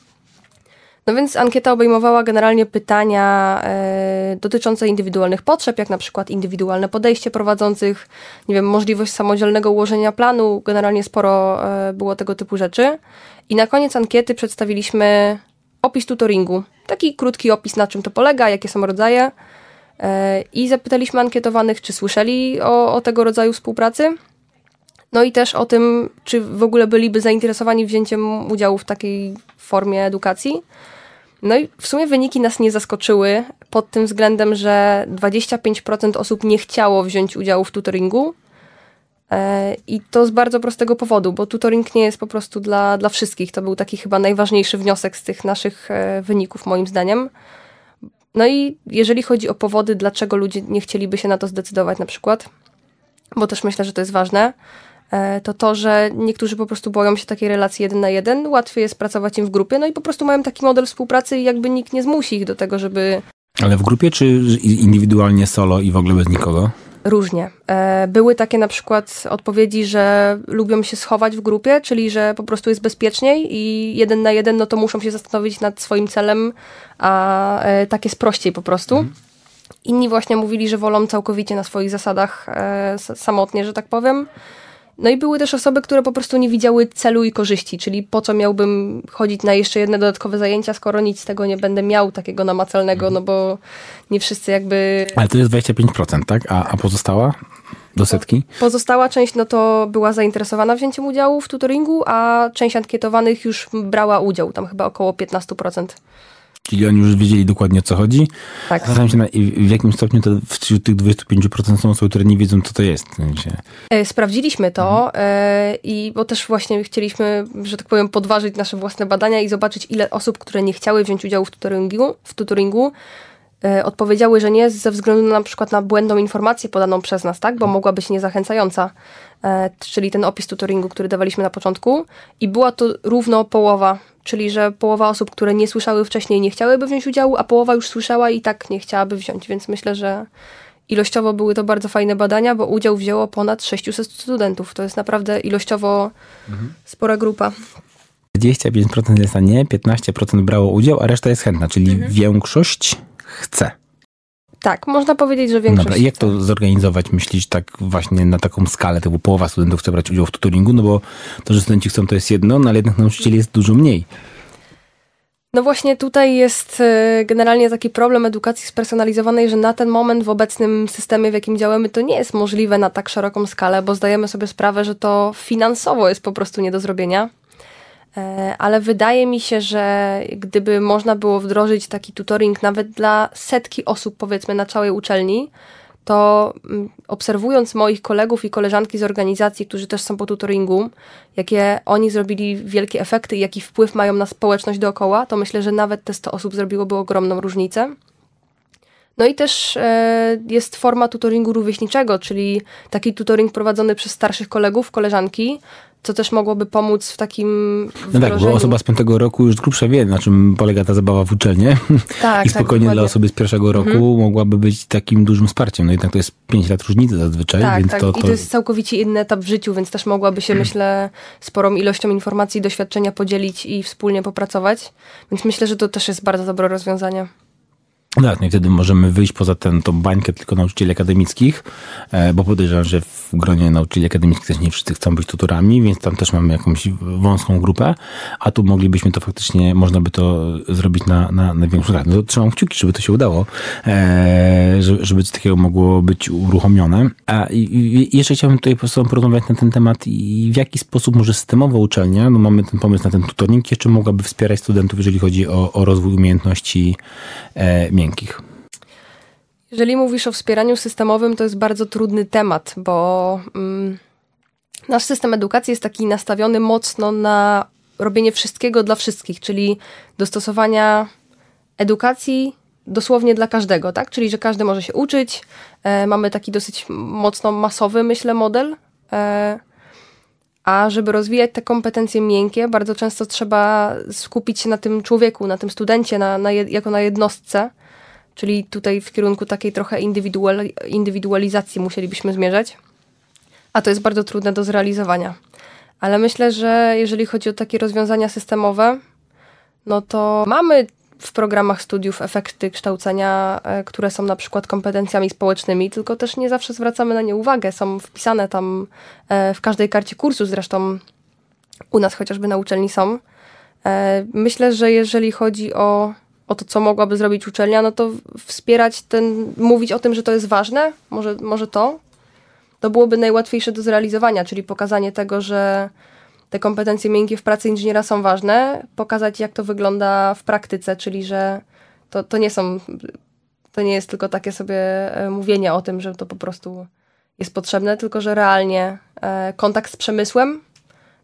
No więc ankieta obejmowała generalnie pytania e, dotyczące indywidualnych potrzeb, jak na przykład indywidualne podejście prowadzących, nie wiem, możliwość samodzielnego ułożenia planu, generalnie sporo e, było tego typu rzeczy. I na koniec ankiety przedstawiliśmy opis tutoringu. Taki krótki opis, na czym to polega, jakie są rodzaje. E, I zapytaliśmy ankietowanych, czy słyszeli o, o tego rodzaju współpracy. No i też o tym, czy w ogóle byliby zainteresowani wzięciem udziału w takiej formie edukacji. No i w sumie wyniki nas nie zaskoczyły pod tym względem, że 25% osób nie chciało wziąć udziału w tutoringu. E, I to z bardzo prostego powodu, bo tutoring nie jest po prostu dla, dla wszystkich. To był taki chyba najważniejszy wniosek z tych naszych e, wyników, moim zdaniem. No i jeżeli chodzi o powody, dlaczego ludzie nie chcieliby się na to zdecydować, na przykład, bo też myślę, że to jest ważne, to to, że niektórzy po prostu boją się takiej relacji jeden na jeden, łatwiej jest pracować im w grupie, no i po prostu mają taki model współpracy i jakby nikt nie zmusi ich do tego, żeby... Ale w grupie czy indywidualnie solo i w ogóle bez nikogo? Różnie. E, były takie na przykład odpowiedzi, że lubią się schować w grupie, czyli że po prostu jest bezpieczniej i jeden na jeden, no to muszą się zastanowić nad swoim celem, a e, tak jest prościej po prostu. Mhm. Inni właśnie mówili, że wolą całkowicie na swoich zasadach e, samotnie, że tak powiem. No i były też osoby, które po prostu nie widziały celu i korzyści, czyli po co miałbym chodzić na jeszcze jedne dodatkowe zajęcia, skoro nic z tego nie będę miał takiego namacalnego, no bo nie wszyscy jakby... Ale to jest 25%, tak? A, a pozostała? Do setki? Pozostała część no to była zainteresowana wzięciem udziału w tutoringu, a część ankietowanych już brała udział, tam chyba około 15%. Czyli oni już wiedzieli dokładnie o co chodzi. Tak. Zastanawiam się, na, w jakim stopniu to wśród tych 25% są osoby, które nie wiedzą, co to jest. E, sprawdziliśmy to mhm. E, i bo też właśnie chcieliśmy, że tak powiem, podważyć nasze własne badania i zobaczyć, ile osób, które nie chciały wziąć udziału w tutoringu, w tutoringu odpowiedziały, że nie ze względu na, na przykład na błędną informację podaną przez nas, tak? Bo mogła być niezachęcająca. Czyli ten opis tutoringu, który dawaliśmy na początku. I była to równo połowa czyli że połowa osób, które nie słyszały wcześniej, nie chciałyby wziąć udziału, a połowa już słyszała i tak nie chciałaby wziąć. Więc myślę, że ilościowo były to bardzo fajne badania, bo udział wzięło ponad 600 studentów. To jest naprawdę ilościowo mhm. spora grupa. 25% jest na nie, 15% brało udział, a reszta jest chętna, czyli mhm. większość chce. Tak, można powiedzieć, że większość. Dobra, i jak to zorganizować, myślisz, tak właśnie na taką skalę, bo połowa studentów chce brać udział w tutoringu, no bo to, że studenci chcą, to jest jedno, no ale jednak nauczycieli jest dużo mniej. No właśnie tutaj jest e, generalnie taki problem edukacji spersonalizowanej, że na ten moment w obecnym systemie, w jakim działamy, to nie jest możliwe na tak szeroką skalę, bo zdajemy sobie sprawę, że to finansowo jest po prostu nie do zrobienia. E, ale wydaje mi się, że gdyby można było wdrożyć taki tutoring nawet dla setki osób, powiedzmy, na całej uczelni, to mm, obserwując moich kolegów i koleżanki z organizacji, którzy też są po tutoringu, jakie oni zrobili wielkie efekty i jaki wpływ mają na społeczność dookoła, to myślę, że nawet te 100 osób zrobiłoby ogromną różnicę. No i też e, jest forma tutoringu rówieśniczego, czyli taki tutoring prowadzony przez starszych kolegów, koleżanki, co też mogłoby pomóc w takim No tak, bo osoba z piątego roku już grubsza wie, na czym polega ta zabawa w uczelnie. Tak, I tak, spokojnie tak, dla osoby z pierwszego roku mhm. mogłaby być takim dużym wsparciem. No jednak to jest pięć lat różnicy zazwyczaj. Tak, więc tak. To, to... I to jest całkowicie inny etap w życiu, więc też mogłaby się, myślę, sporą ilością informacji i doświadczenia podzielić i wspólnie popracować. Więc myślę, że to też jest bardzo dobre rozwiązanie. Tak, no i wtedy możemy wyjść poza tą bańkę tylko nauczycieli akademickich, e, bo podejrzewam, że w gronie nauczycieli akademickich też nie wszyscy chcą być tutorami, więc tam też mamy jakąś wąską grupę, a tu moglibyśmy to faktycznie, można by to zrobić na, na, na większą skalę. No to trzymam kciuki, żeby to się udało, e, żeby coś takiego mogło być uruchomione. A jeszcze chciałbym tutaj po prostu porozmawiać na ten temat i w jaki sposób może systemowa uczelnia, no mamy ten pomysł na ten tutoring, jeszcze mogłaby wspierać studentów, jeżeli chodzi o, o rozwój umiejętności e, miękkich. Jeżeli mówisz o wspieraniu systemowym, to jest bardzo trudny temat, bo mm, nasz system edukacji jest taki nastawiony mocno na robienie wszystkiego dla wszystkich, czyli dostosowania edukacji dosłownie dla każdego, tak? Czyli, że każdy może się uczyć. E, mamy taki dosyć mocno masowy, myślę, model. E, a żeby rozwijać te kompetencje miękkie, bardzo często trzeba skupić się na tym człowieku, na tym studencie, na, na jako na jednostce Czyli tutaj w kierunku takiej trochę indywidual, indywidualizacji musielibyśmy zmierzać. A to jest bardzo trudne do zrealizowania. Ale myślę, że jeżeli chodzi o takie rozwiązania systemowe, no to mamy w programach studiów efekty kształcenia, e, które są na przykład kompetencjami społecznymi, tylko też nie zawsze zwracamy na nie uwagę. Są wpisane tam e, w każdej karcie kursu, zresztą u nas chociażby na uczelni są. E, myślę, że jeżeli chodzi o o to, co mogłaby zrobić uczelnia, no to wspierać ten, mówić o tym, że to jest ważne, może, może to, to byłoby najłatwiejsze do zrealizowania, czyli pokazanie tego, że te kompetencje miękkie w pracy inżyniera są ważne, pokazać jak to wygląda w praktyce, czyli że to, to nie są, to nie jest tylko takie sobie e, mówienie o tym, że to po prostu jest potrzebne, tylko że realnie e, kontakt z przemysłem,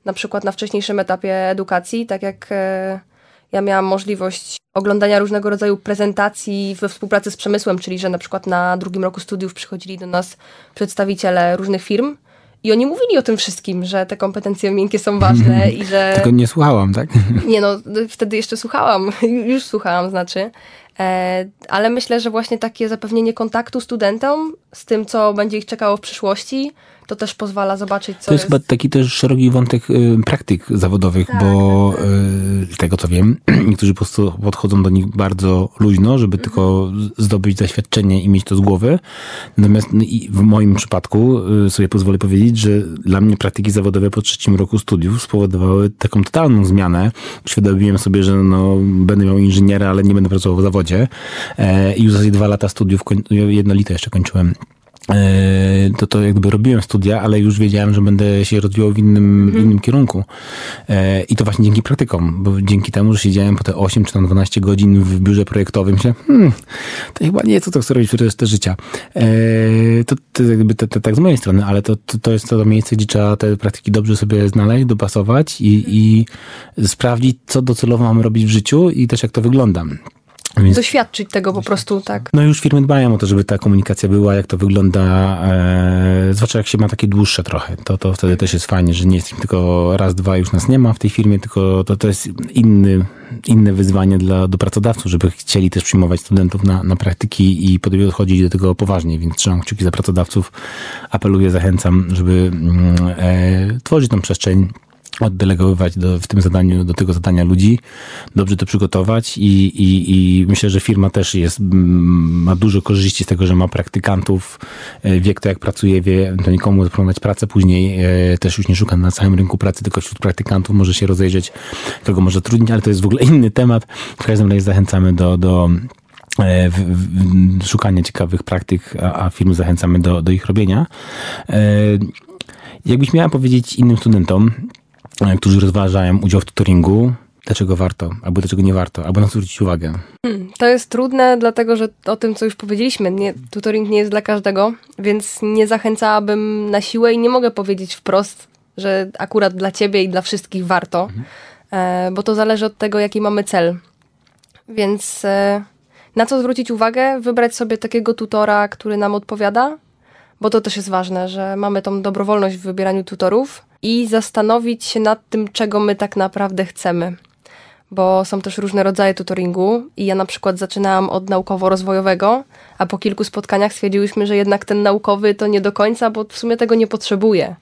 na przykład na wcześniejszym etapie edukacji, tak jak e, ja miałam możliwość oglądania różnego rodzaju prezentacji we współpracy z przemysłem, czyli że na przykład na drugim roku studiów przychodzili do nas przedstawiciele różnych firm i oni mówili o tym wszystkim, że te kompetencje miękkie są ważne i że... Tego nie słuchałam, tak? Nie no, wtedy jeszcze słuchałam, już słuchałam, znaczy. E, ale myślę, że właśnie takie zapewnienie kontaktu studentom z tym, co będzie ich czekało w przyszłości, to też pozwala zobaczyć, co To jest, jest... chyba taki też szeroki wątek y, praktyk zawodowych, Tak, bo y, tego co wiem, niektórzy po prostu podchodzą do nich bardzo luźno, żeby Mhm. tylko zdobyć doświadczenie i mieć to z głowy. Natomiast no, w moim przypadku y, sobie pozwolę powiedzieć, że dla mnie praktyki zawodowe po trzecim roku studiów spowodowały taką totalną zmianę. Uświadomiłem sobie, że no, będę miał inżyniera, ale nie będę pracował w zawodzie. E, I już zasadzie dwa lata studiów, jednolite jeszcze kończyłem to to jakby robiłem studia, ale już wiedziałem, że będę się rozwijał w innym, w innym kierunku. E, I to właśnie dzięki praktykom, bo dzięki temu, że siedziałem po te 8 czy tam 12 godzin w biurze projektowym, się, hmm, to chyba nie jest to, co chcę robić przez resztę życia. E, To, to jakby to, to, tak z mojej strony, ale to, to, to jest to miejsce, gdzie trzeba te praktyki dobrze sobie znaleźć, dopasować i, i sprawdzić, co docelowo mamy robić w życiu i też jak to wygląda. Więc Doświadczyć tego po prostu, tak. no już firmy dbają o to, żeby ta komunikacja była, jak to wygląda, e, zwłaszcza jak się ma takie dłuższe trochę, to, to wtedy też jest fajnie, że nie jest tylko raz, dwa już nas nie ma w tej firmie, tylko to, to jest inny, inne wyzwanie dla, do pracodawców, żeby chcieli też przyjmować studentów na, na praktyki i podchodzić do tego poważnie, więc trzymam kciuki za pracodawców, apeluję, zachęcam, żeby mm, e, tworzyć tą przestrzeń oddelegowywać do, w tym zadaniu, do tego zadania ludzi, dobrze to przygotować i, i, i myślę, że firma też jest, ma dużo korzyści z tego, że ma praktykantów, e, wie kto jak pracuje, wie to nikomu zaproponować pracę później, e, też już nie szuka na całym rynku pracy, tylko wśród praktykantów może się rozejrzeć, kogo może trudnić, ale to jest w ogóle inny temat. W każdym razie zachęcamy do, do e, w, w, szukania ciekawych praktyk, a, a firmy zachęcamy do, do ich robienia. Jakbyś miała powiedzieć innym studentom, którzy rozważają udział w tutoringu, dlaczego warto, albo dlaczego nie warto, albo na co zwrócić uwagę. Hmm, To jest trudne, dlatego że o tym, co już powiedzieliśmy, nie, tutoring nie jest dla każdego, więc nie zachęcałabym na siłę i nie mogę powiedzieć wprost, że akurat dla ciebie i dla wszystkich warto, e, bo to zależy od tego, jaki mamy cel. Więc e, na co zwrócić uwagę? Wybrać sobie takiego tutora, który nam odpowiada, bo to też jest ważne, że mamy tą dobrowolność w wybieraniu tutorów i zastanowić się nad tym, czego my tak naprawdę chcemy bo są też różne rodzaje tutoringu i ja na przykład zaczynałam od naukowo-rozwojowego, a po kilku spotkaniach stwierdziłyśmy, że jednak ten naukowy to nie do końca, bo w sumie tego nie potrzebuję.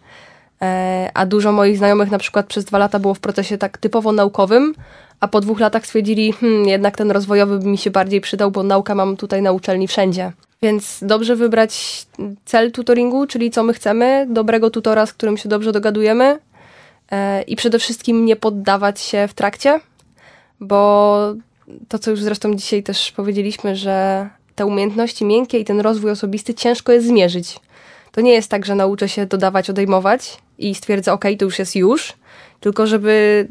E, A dużo moich znajomych na przykład przez dwa lata było w procesie tak typowo naukowym, a po dwóch latach stwierdzili, hmm, jednak ten rozwojowy by mi się bardziej przydał, bo nauka mam tutaj na uczelni wszędzie. Więc dobrze wybrać cel tutoringu, czyli co my chcemy, dobrego tutora, z którym się dobrze dogadujemy e, i przede wszystkim nie poddawać się w trakcie, bo to, co już zresztą dzisiaj też powiedzieliśmy, że te umiejętności miękkie i ten rozwój osobisty ciężko jest zmierzyć. To nie jest tak, że nauczę się dodawać, odejmować i stwierdzę, ok, to już jest już, tylko żeby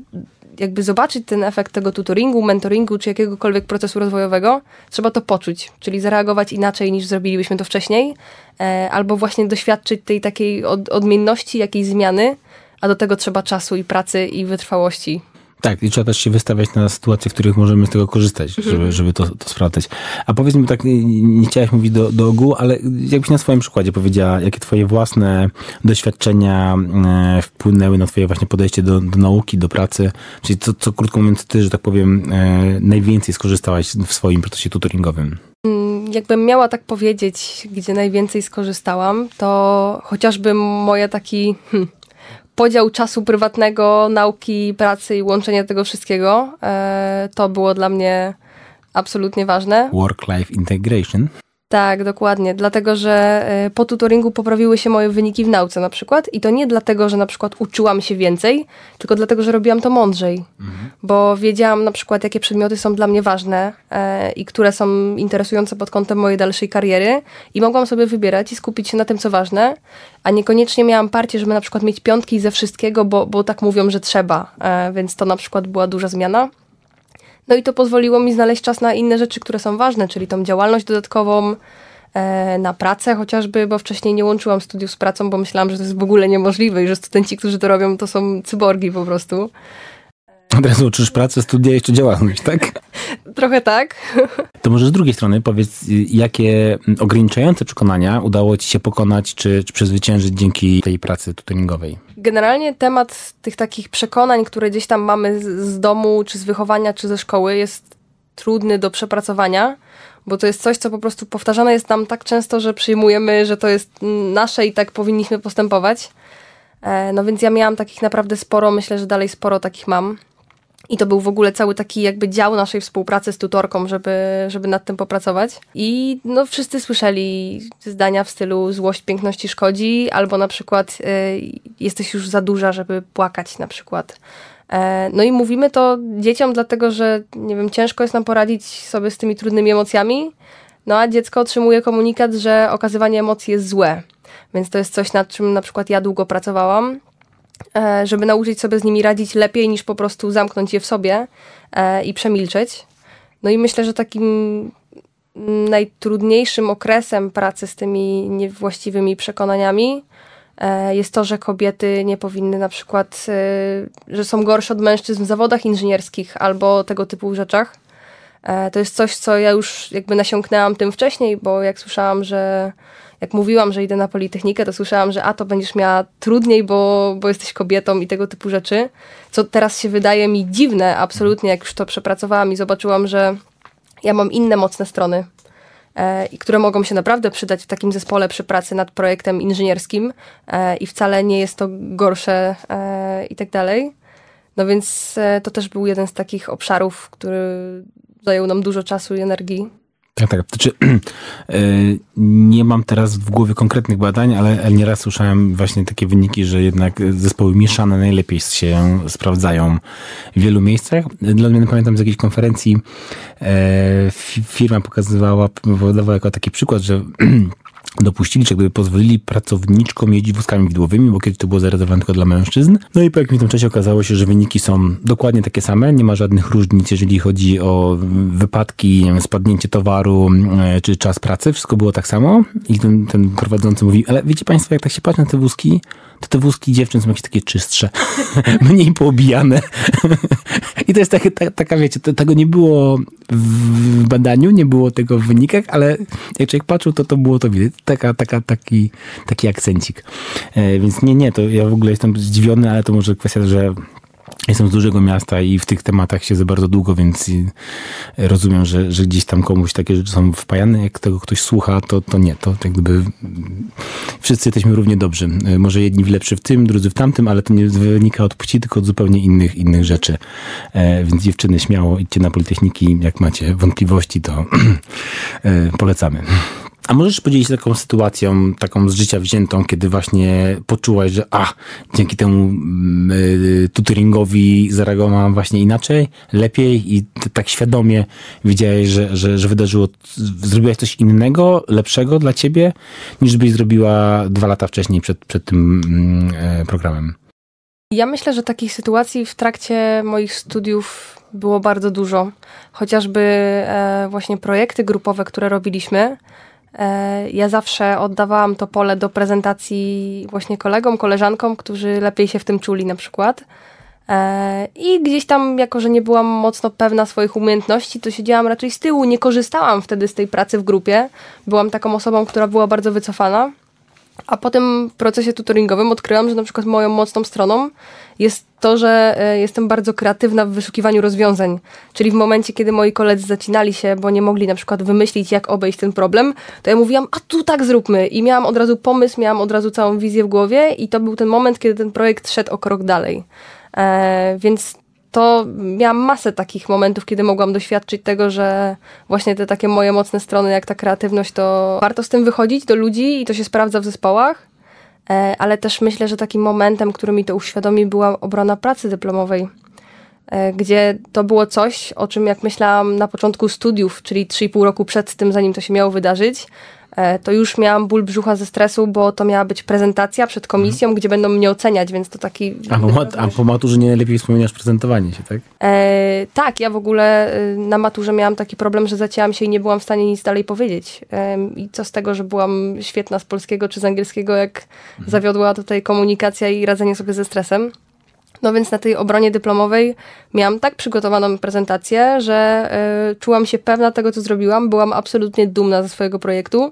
jakby zobaczyć ten efekt tego tutoringu, mentoringu czy jakiegokolwiek procesu rozwojowego, trzeba to poczuć, czyli zareagować inaczej niż zrobilibyśmy to wcześniej, e, albo właśnie doświadczyć tej takiej od, odmienności, jakiejś zmiany, a do tego trzeba czasu i pracy i wytrwałości. Tak, i trzeba też się wystawiać na sytuacje, w których możemy z tego korzystać, żeby, żeby to, to sprawdzać. A powiedz mi tak, nie, nie chciałaś mówić do, do ogółu, ale jakbyś na swoim przykładzie powiedziała, jakie twoje własne doświadczenia e, wpłynęły na twoje właśnie podejście do, do nauki, do pracy, czyli co, co krótko mówiąc ty, że tak powiem, e, najwięcej skorzystałaś w swoim procesie tutoringowym? Mm, Jakbym miała tak powiedzieć, gdzie najwięcej skorzystałam, to chociażby moje taki hmm, podział czasu prywatnego, nauki, pracy i łączenie tego wszystkiego, e, to było dla mnie absolutnie ważne. Work-life integration. Tak, dokładnie. Dlatego, że e, po tutoringu poprawiły się moje wyniki w nauce na przykład. I to nie dlatego, że na przykład uczyłam się więcej, tylko dlatego, że robiłam to mądrzej. Bo wiedziałam na przykład, jakie przedmioty są dla mnie ważne e, i które są interesujące pod kątem mojej dalszej kariery. I mogłam sobie wybierać i skupić się na tym, co ważne. A niekoniecznie miałam parcie, żeby na przykład mieć piątki ze wszystkiego, bo, bo tak mówią, że trzeba. E, więc to na przykład była duża zmiana. No i to pozwoliło mi znaleźć czas na inne rzeczy, które są ważne, czyli tą działalność dodatkową, e, na pracę chociażby, bo wcześniej nie łączyłam studiów z pracą, bo myślałam, że to jest w ogóle niemożliwe i że studenci, którzy to robią, to są cyborgi po prostu. Od razu uczysz pracę, studia, jeszcze działalność, tak? Trochę tak. To może z drugiej strony powiedz, jakie ograniczające przekonania udało ci się pokonać, czy, czy przezwyciężyć dzięki tej pracy tutoringowej? Generalnie temat tych takich przekonań, które gdzieś tam mamy z, z domu, czy z wychowania, czy ze szkoły jest trudny do przepracowania, bo to jest coś, co po prostu powtarzane jest nam tak często, że przyjmujemy, że to jest nasze i tak powinniśmy postępować. E, no więc ja miałam takich naprawdę sporo, myślę, że dalej sporo takich mam. I to był w ogóle cały taki jakby dział naszej współpracy z tutorką, żeby, żeby nad tym popracować. I no wszyscy słyszeli zdania w stylu złość piękności szkodzi, albo na przykład y, jesteś już za duża, żeby płakać na przykład. E, no i mówimy to dzieciom dlatego, że nie wiem, ciężko jest nam poradzić sobie z tymi trudnymi emocjami, no a dziecko otrzymuje komunikat, że okazywanie emocji jest złe. Więc to jest coś, nad czym na przykład ja długo pracowałam, żeby nauczyć sobie z nimi radzić lepiej niż po prostu zamknąć je w sobie e, i przemilczeć. No i myślę, że takim najtrudniejszym okresem pracy z tymi niewłaściwymi przekonaniami e, jest to, że kobiety nie powinny na przykład, że są gorsze od mężczyzn w zawodach inżynierskich albo tego typu rzeczach. To jest coś, co ja już jakby nasiąknęłam tym wcześniej, bo jak słyszałam, że jak mówiłam, że idę na Politechnikę, to słyszałam, że a to będziesz miała trudniej, bo, bo jesteś kobietą i tego typu rzeczy. Co teraz się wydaje mi dziwne, absolutnie, jak już to przepracowałam i zobaczyłam, że ja mam inne mocne strony, e, i które mogą się naprawdę przydać w takim zespole przy pracy nad projektem inżynierskim e, i wcale nie jest to gorsze e, i tak dalej. No więc to też był jeden z takich obszarów, który zajął nam dużo czasu i energii. Tak, tak. Znaczy, nie mam teraz w głowie konkretnych badań, ale nieraz słyszałem właśnie takie wyniki, że jednak zespoły mieszane najlepiej się sprawdzają w wielu miejscach. Dla mnie pamiętam z jakiejś konferencji e, firma pokazywała, podawała jako taki przykład, że dopuścili, czy gdyby pozwolili pracowniczkom jeździć wózkami widłowymi, bo kiedyś to było zarezerwowane tylko dla mężczyzn. No i po jakimś tym czasie okazało się, że wyniki są dokładnie takie same, nie ma żadnych różnic, jeżeli chodzi o wypadki, spadnięcie towaru, e, czy czas pracy, wszystko było tak samo. I ten, ten prowadzący mówi, ale wiecie państwo, jak tak się patrzy na te wózki, to te wózki dziewczyn są jakieś takie czystsze, mniej poobijane. I to jest taka, taka wiecie, to, tego nie było w badaniu, nie było tego w wynikach, ale jak człowiek patrzył, to to było to widać. Taka, taka, taki, taki akcencik. E, więc nie, nie, to ja w ogóle jestem zdziwiony, ale to może kwestia, że Jestem z dużego miasta i w tych tematach siedzę bardzo długo, więc rozumiem, że, że gdzieś tam komuś takie rzeczy są wpajane. Jak tego ktoś słucha, to, to nie. To jak gdyby wszyscy jesteśmy równie dobrzy. Może jedni lepszy w tym, drudzy w tamtym, ale to nie wynika od płci, tylko od zupełnie innych, innych rzeczy. E, więc dziewczyny, śmiało idźcie na Politechniki. Jak macie wątpliwości, to e, polecamy. A możesz podzielić się taką sytuacją, taką z życia wziętą, kiedy właśnie poczułaś, że a, dzięki temu y, tutoringowi zareagowałam właśnie inaczej, lepiej i tak świadomie widziałeś, że, że, że wydarzyło, zrobiłaś coś innego, lepszego dla ciebie, niż byś zrobiła dwa lata wcześniej przed, przed tym y, programem? Ja myślę, że takich sytuacji w trakcie moich studiów było bardzo dużo. Chociażby e, właśnie projekty grupowe, które robiliśmy, ja zawsze oddawałam to pole do prezentacji właśnie kolegom, koleżankom, którzy lepiej się w tym czuli na przykład. E, I gdzieś tam, jako że nie byłam mocno pewna swoich umiejętności, to siedziałam raczej z tyłu, nie korzystałam wtedy z tej pracy w grupie. Byłam taką osobą, która była bardzo wycofana. A po tym procesie tutoringowym odkryłam, że na przykład moją mocną stroną jest to, że e, jestem bardzo kreatywna w wyszukiwaniu rozwiązań. Czyli w momencie, kiedy moi koledzy zacinali się, bo nie mogli na przykład wymyślić, jak obejść ten problem, to ja mówiłam, a tu tak zróbmy. I miałam od razu pomysł, miałam od razu całą wizję w głowie i to był ten moment, kiedy ten projekt szedł o krok dalej. E, więc to miałam masę takich momentów, kiedy mogłam doświadczyć tego, że właśnie te takie moje mocne strony, jak ta kreatywność, to warto z tym wychodzić do ludzi i to się sprawdza w zespołach. E, ale też myślę, że takim momentem, który mi to uświadomi, była obrona pracy dyplomowej, e, gdzie to było coś, o czym jak myślałam na początku studiów, czyli 3,5 roku przed tym, zanim to się miało wydarzyć, to już miałam ból brzucha ze stresu, bo to miała być prezentacja przed komisją, mhm. gdzie będą mnie oceniać, więc to taki... A po, mat, a po maturze nie najlepiej wspominasz prezentowanie się, tak? E, tak, ja w ogóle e, na maturze miałam taki problem, że zacięłam się i nie byłam w stanie nic dalej powiedzieć. E, I co z tego, że byłam świetna z polskiego czy z angielskiego, jak mhm. zawiodła tutaj komunikacja i radzenie sobie ze stresem. No więc na tej obronie dyplomowej miałam tak przygotowaną prezentację, że y, czułam się pewna tego, co zrobiłam. Byłam absolutnie dumna ze swojego projektu.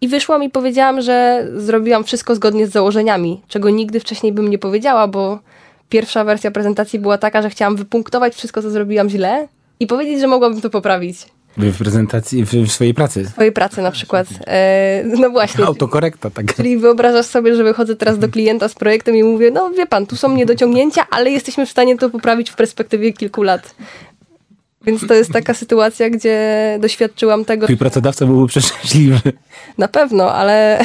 I wyszłam i powiedziałam, że zrobiłam wszystko zgodnie z założeniami, czego nigdy wcześniej bym nie powiedziała, bo pierwsza wersja prezentacji była taka, że chciałam wypunktować wszystko, co zrobiłam źle, i powiedzieć, że mogłabym to poprawić. W prezentacji, w, swojej pracy. W swojej pracy na przykład. E, no właśnie. Autokorekta, tak. Czyli wyobrażasz sobie, że wychodzę teraz do klienta z projektem i mówię, no wie pan, tu są niedociągnięcia, ale jesteśmy w stanie to poprawić w perspektywie kilku lat. Więc to jest taka sytuacja, gdzie doświadczyłam tego. Twój pracodawca byłby przeszczęśliwy. Na pewno, ale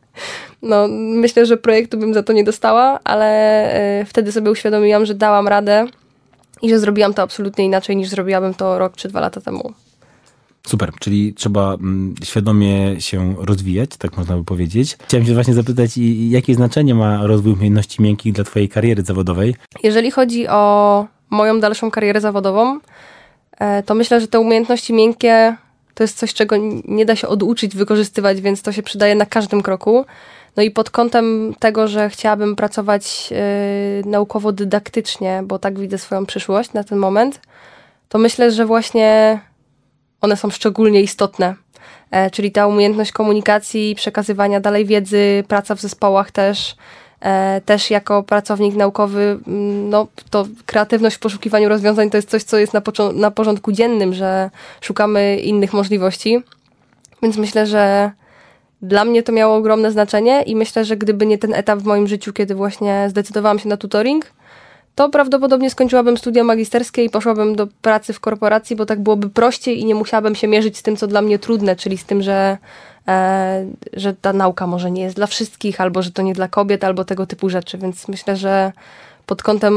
no, myślę, że projektu bym za to nie dostała, ale e, wtedy sobie uświadomiłam, że dałam radę i że zrobiłam to absolutnie inaczej niż zrobiłabym to rok czy dwa lata temu. Super, czyli trzeba mm, świadomie się rozwijać, tak można by powiedzieć. Chciałem się właśnie zapytać, jakie znaczenie ma rozwój umiejętności miękkich dla Twojej kariery zawodowej? Jeżeli chodzi o moją dalszą karierę zawodową, e, to myślę, że te umiejętności miękkie to jest coś, czego nie da się oduczyć, wykorzystywać, więc to się przydaje na każdym kroku. No i pod kątem tego, że chciałabym pracować yy, naukowo-dydaktycznie, bo tak widzę swoją przyszłość na ten moment, to myślę, że właśnie one są szczególnie istotne. E, czyli ta umiejętność komunikacji, przekazywania dalej wiedzy, praca w zespołach też. E, też jako pracownik naukowy, mm, no, to kreatywność w poszukiwaniu rozwiązań to jest coś, co jest na, na porządku dziennym, że szukamy innych możliwości. Więc myślę, że dla mnie to miało ogromne znaczenie i myślę, że gdyby nie ten etap w moim życiu, kiedy właśnie zdecydowałam się na tutoring, to prawdopodobnie skończyłabym studia magisterskie i poszłabym do pracy w korporacji, bo tak byłoby prościej i nie musiałabym się mierzyć z tym, co dla mnie trudne, czyli z tym, że, e, że ta nauka może nie jest dla wszystkich, albo że to nie dla kobiet, albo tego typu rzeczy. Więc myślę, że pod kątem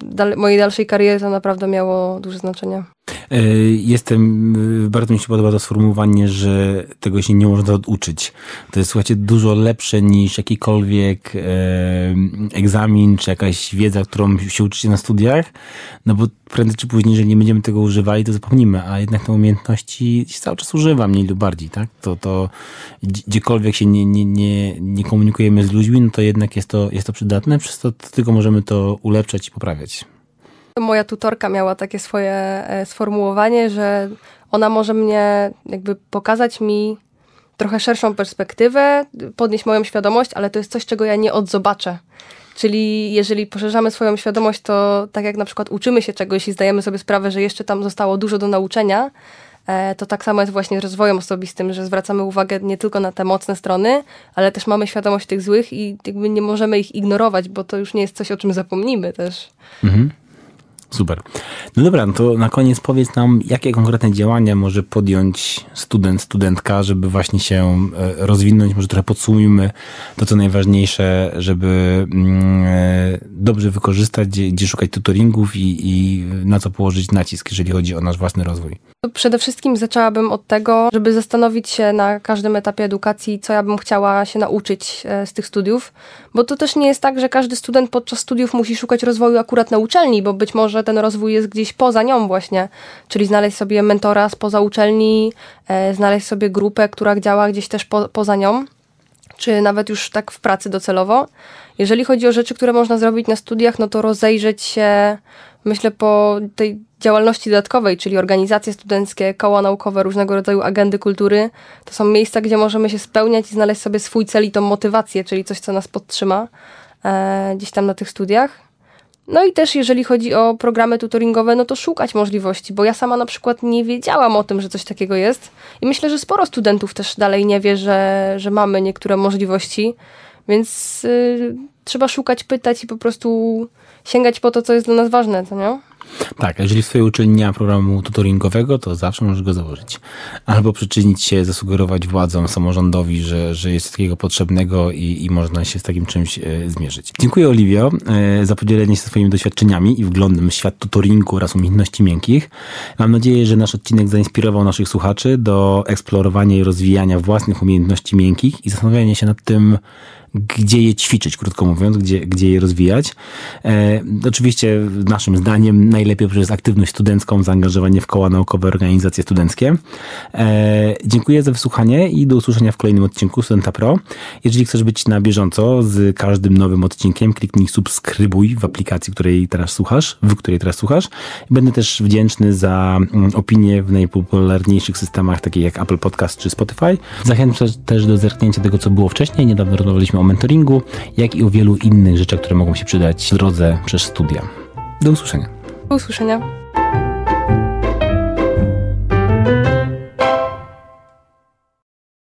dal mojej dalszej kariery to naprawdę miało duże znaczenie. E, jestem, e, bardzo mi się podoba to sformułowanie, że tego się nie można oduczyć. To jest, słuchajcie, dużo lepsze niż jakikolwiek e, egzamin, czy jakaś wiedza, którą się uczycie na studiach, no bo prędzej czy później, jeżeli nie będziemy tego używali, to zapomnimy, a jednak te umiejętności się cały czas używa, mniej lub bardziej, tak? To, to gdziekolwiek się nie, nie, nie, nie komunikujemy z ludźmi, no to jednak jest to, jest to przydatne, przez to tylko możemy to ulepszać i poprawiać. Moja tutorka miała takie swoje e, sformułowanie, że ona może mnie jakby pokazać mi trochę szerszą perspektywę, podnieść moją świadomość, ale to jest coś, czego ja nie odzobaczę. Czyli jeżeli poszerzamy swoją świadomość, to tak jak na przykład uczymy się czegoś i zdajemy sobie sprawę, że jeszcze tam zostało dużo do nauczenia, e, to tak samo jest właśnie z rozwojem osobistym, że zwracamy uwagę nie tylko na te mocne strony, ale też mamy świadomość tych złych i jakby nie możemy ich ignorować, bo to już nie jest coś, o czym zapomnimy też. Mhm. Super. No dobra, no to na koniec powiedz nam, jakie konkretne działania może podjąć student, studentka, żeby właśnie się e, rozwinąć. Może trochę podsumujmy to, co najważniejsze, żeby mm, e, dobrze wykorzystać, gdzie, gdzie szukać tutoringów i, i na co położyć nacisk, jeżeli chodzi o nasz własny rozwój. Przede wszystkim zaczęłabym od tego, żeby zastanowić się na każdym etapie edukacji, co ja bym chciała się nauczyć e, z tych studiów, bo to też nie jest tak, że każdy student podczas studiów musi szukać rozwoju akurat na uczelni, bo być może ten rozwój jest gdzieś poza nią właśnie, czyli znaleźć sobie mentora spoza uczelni, e, znaleźć sobie grupę, która działa gdzieś też po, poza nią, czy nawet już tak w pracy docelowo. Jeżeli chodzi o rzeczy, które można zrobić na studiach, no to rozejrzeć się, myślę, po tej działalności dodatkowej, czyli organizacje studenckie, koła naukowe, różnego rodzaju agendy kultury. To są miejsca, gdzie możemy się spełniać i znaleźć sobie swój cel i tą motywację, czyli coś, co nas podtrzyma e, gdzieś tam na tych studiach. No i też jeżeli chodzi o programy tutoringowe, no to szukać możliwości, bo ja sama na przykład nie wiedziałam o tym, że coś takiego jest i myślę, że sporo studentów też dalej nie wie, że, że mamy niektóre możliwości, więc y, trzeba szukać, pytać i po prostu sięgać po to, co jest dla nas ważne, to nie? Tak, jeżeli nie ma programu tutoringowego, to zawsze możesz go założyć. Albo przyczynić się, zasugerować władzom, samorządowi, że, że jest takiego potrzebnego i, i można się z takim czymś e, zmierzyć. Dziękuję Oliwio e, za podzielenie się swoimi doświadczeniami i wglądem w świat tutoringu oraz umiejętności miękkich. Mam nadzieję, że nasz odcinek zainspirował naszych słuchaczy do eksplorowania i rozwijania własnych umiejętności miękkich i zastanawiania się nad tym, gdzie je ćwiczyć, krótko mówiąc, gdzie, gdzie je rozwijać. E, oczywiście naszym zdaniem najlepiej przez aktywność studencką, zaangażowanie w koła naukowe, organizacje studenckie. E, dziękuję za wysłuchanie i do usłyszenia w kolejnym odcinku Studenta Pro. Jeżeli chcesz być na bieżąco z każdym nowym odcinkiem, kliknij subskrybuj w aplikacji, której teraz słuchasz, w której teraz słuchasz. Będę też wdzięczny za mm, opinie w najpopularniejszych systemach, takich jak Apple Podcast czy Spotify. Zachęcam też do zerknięcia tego, co było wcześniej. Niedawno rozmawialiśmy o mentoringu, jak i o wielu innych rzeczach, które mogą się przydać w drodze przez studia. Do usłyszenia. Do usłyszenia.